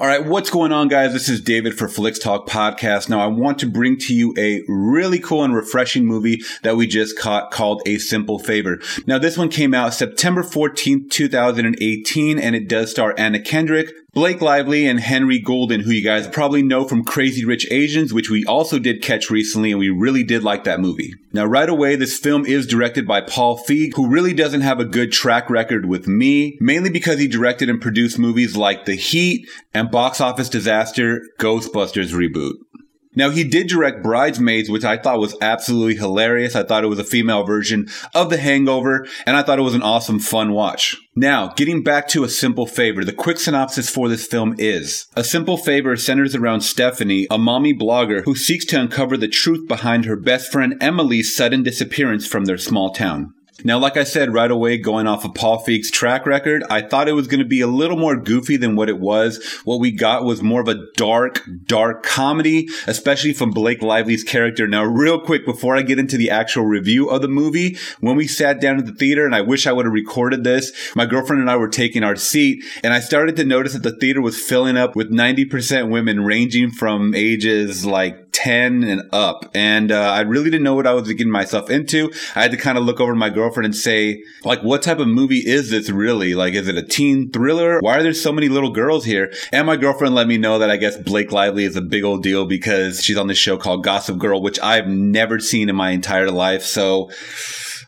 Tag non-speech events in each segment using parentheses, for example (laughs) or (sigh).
All right, what's going on, guys? This is David for Flix Talk Podcast. Now, I want to bring to you a really cool and refreshing movie that we just caught called A Simple Favor. Now, this one came out September 14th, 2018, and it does star Anna Kendrick, Blake Lively and Henry Golding, who you guys probably know from Crazy Rich Asians, which we also did catch recently, and we really did like that movie. Now, right away, this film is directed by Paul Feig, who really doesn't have a good track record with me, mainly because he directed and produced movies like The Heat and box office disaster Ghostbusters reboot. Now, he did direct Bridesmaids, which I thought was absolutely hilarious. I thought it was a female version of The Hangover, and I thought it was an awesome, fun watch. Now, getting back to A Simple Favor, the quick synopsis for this film is A Simple Favor centers around Stephanie, a mommy blogger who seeks to uncover the truth behind her best friend Emily's sudden disappearance from their small town. Now, like I said right away, going off of Paul Feig's track record, I thought it was going to be a little more goofy than what it was. What we got was more of a dark, dark comedy, especially from Blake Lively's character. Now, real quick, before I get into the actual review of the movie, when we sat down at the theater, and I wish I would have recorded this, my girlfriend and I were taking our seat, and I started to notice that the theater was filling up with 90% women ranging from ages like 10 and up. And uh, I really didn't know what I was getting myself into. I had to kind of look over my girlfriend and say, like, what type of movie is this really? Like, is it a teen thriller? Why are there so many little girls here? And my girlfriend let me know that I guess Blake Lively is a big old deal because she's on this show called Gossip Girl, which I've never seen in my entire life. So,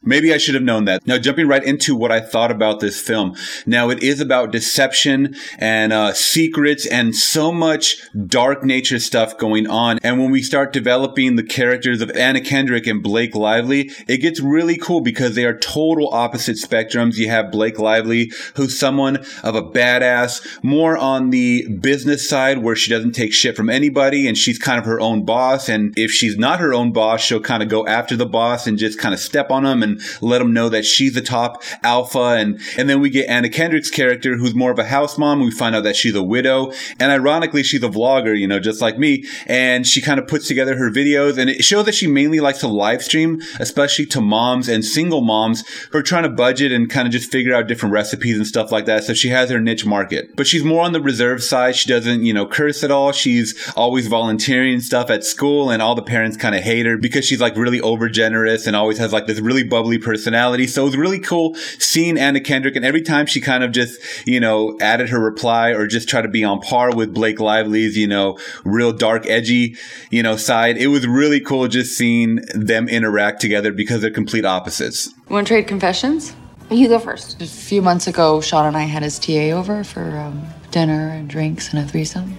Maybe I should have known that. Now, jumping right into what I thought about this film. Now, it is about deception and uh, secrets and so much dark nature stuff going on. And when we start developing the characters of Anna Kendrick and Blake Lively, it gets really cool because they are total opposite spectrums. You have Blake Lively, who's someone of a badass, more on the business side where she doesn't take shit from anybody and she's kind of her own boss. And if she's not her own boss, she'll kind of go after the boss and just kind of step on him and and let them know that she's the top alpha. And, and then we get Anna Kendrick's character, who's more of a house mom. We find out that she's a widow. And ironically, she's a vlogger, you know, just like me. And she kind of puts together her videos and it shows that she mainly likes to live stream, especially to moms and single moms who are trying to budget and kind of just figure out different recipes and stuff like that. So she has her niche market, but she's more on the reserve side. She doesn't, you know, curse at all. She's always volunteering stuff at school and all the parents kind of hate her because she's like really over generous and always has like this really bubbly personality. So it was really cool seeing Anna Kendrick. And every time she kind of just, you know, added her reply or just try to be on par with Blake Lively's, you know, real dark, edgy, you know, side. It was really cool just seeing them interact together because they're complete opposites. Want to trade confessions? You go first. A few months ago, Sean and I had his TA over for um, dinner and drinks and a threesome.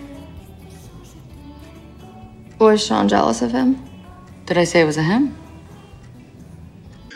Was Sean jealous of him? Did I say it was a him?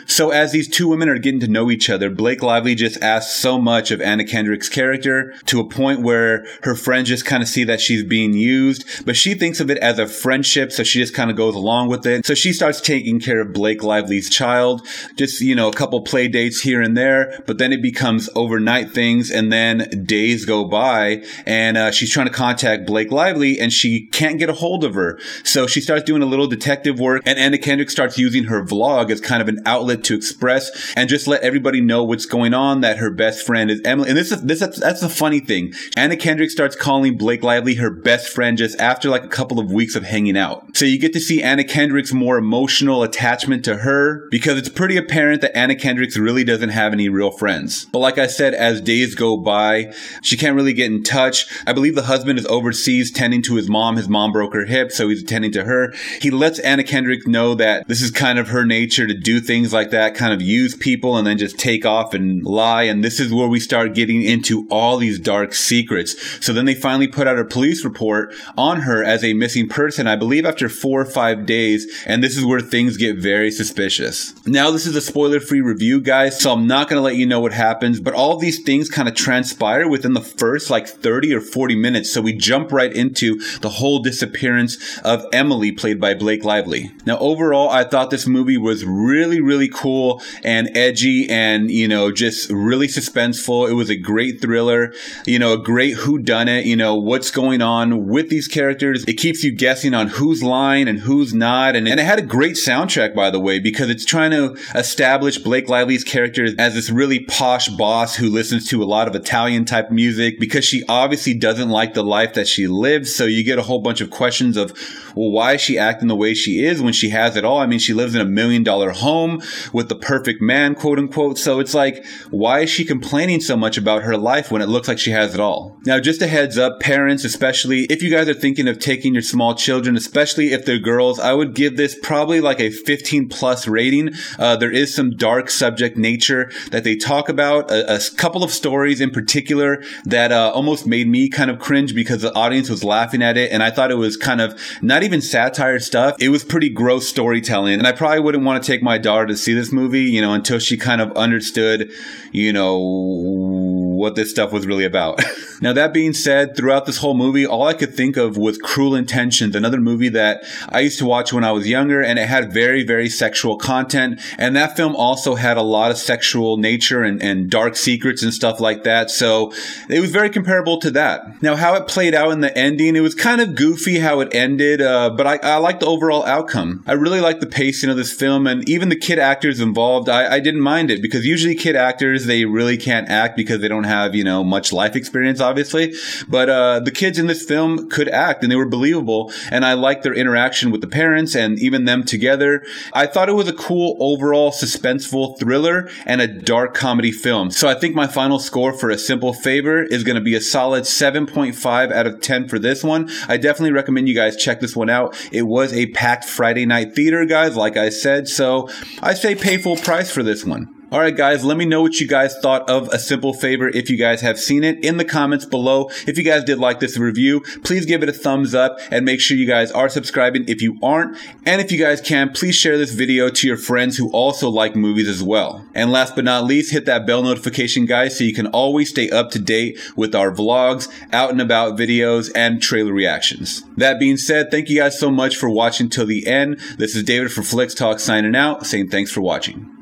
So as these two women are getting to know each other, Blake Lively just asks so much of Anna Kendrick's character to a point where her friends just kind of see that she's being used, but she thinks of it as a friendship, so she just kind of goes along with it. So she starts taking care of Blake Lively's child, just, you know, a couple play dates here and there, but then it becomes overnight things and then days go by and uh, she's trying to contact Blake Lively and she can't get a hold of her. So she starts doing a little detective work and Anna Kendrick starts using her vlog as kind of an outlet to express and just let everybody know what's going on. That her best friend is Emily, and this is this that's the funny thing. Anna Kendrick starts calling Blake Lively her best friend just after like a couple of weeks of hanging out. So you get to see Anna Kendrick's more emotional attachment to her because it's pretty apparent that Anna Kendrick's really doesn't have any real friends. But like I said, as days go by, she can't really get in touch. I believe the husband is overseas tending to his mom. His mom broke her hip, so he's attending to her. He lets Anna Kendrick know that this is kind of her nature to do things like like that kind of use people and then just take off and lie. And this is where we start getting into all these dark secrets. So then they finally put out a police report on her as a missing person, I believe after four or five days. And this is where things get very suspicious. Now, this is a spoiler free review, guys. So I'm not going to let you know what happens, but all these things kind of transpire within the first like 30 or 40 minutes. So we jump right into the whole disappearance of Emily, played by Blake Lively. Now, overall, I thought this movie was really, really cool and edgy and, you know, just really suspenseful. It was a great thriller, you know, a great who done it, you know, what's going on with these characters. It keeps you guessing on who's lying and who's not. And, and it had a great soundtrack, by the way, because it's trying to establish Blake Lively's character as this really posh boss who listens to a lot of Italian type music because she obviously doesn't like the life that she lives. So you get a whole bunch of questions of, well, why is she acting the way she is when she has it all? I mean, she lives in a million dollar home with the perfect man, quote unquote. So it's like, why is she complaining so much about her life when it looks like she has it all? Now, just a heads up, parents, especially if you guys are thinking of taking your small children, especially if they're girls, I would give this probably like a 15 plus rating. Uh, there is some dark subject nature that they talk about, a, a couple of stories in particular that uh, almost made me kind of cringe because the audience was laughing at it. And I thought it was kind of not even satire stuff. It was pretty gross storytelling. And I probably wouldn't want to take my daughter to see this movie, you know, until she kind of understood, you know, what this stuff was really about. (laughs) now, that being said, throughout this whole movie, all I could think of was Cruel Intentions, another movie that I used to watch when I was younger, and it had very, very sexual content. And that film also had a lot of sexual nature and, and dark secrets and stuff like that. So it was very comparable to that. Now, how it played out in the ending, it was kind of goofy how it ended, uh, but I, I like the overall outcome. I really like the pacing of this film, and even the kid actors involved, I, I didn't mind it because usually kid actors, they really can't act because they don't have, you know, much life experience, obviously. But uh, the kids in this film could act and they were believable. And I liked their interaction with the parents and even them together. I thought it was a cool overall suspenseful thriller and a dark comedy film. So I think my final score for A Simple Favor is going to be a solid 7.5 out of 10 for this one. I definitely recommend you guys check this one out. It was a packed Friday night theater, guys, like I said. So I say pay full price for this one. All right, guys, let me know what you guys thought of A Simple Favor if you guys have seen it in the comments below. If you guys did like this review, please give it a thumbs up and make sure you guys are subscribing if you aren't. And if you guys can, please share this video to your friends who also like movies as well. And last but not least, hit that bell notification, guys, so you can always stay up to date with our vlogs, out and about videos, and trailer reactions. That being said, thank you guys so much for watching till the end. This is David for Flix Talk signing out, saying thanks for watching.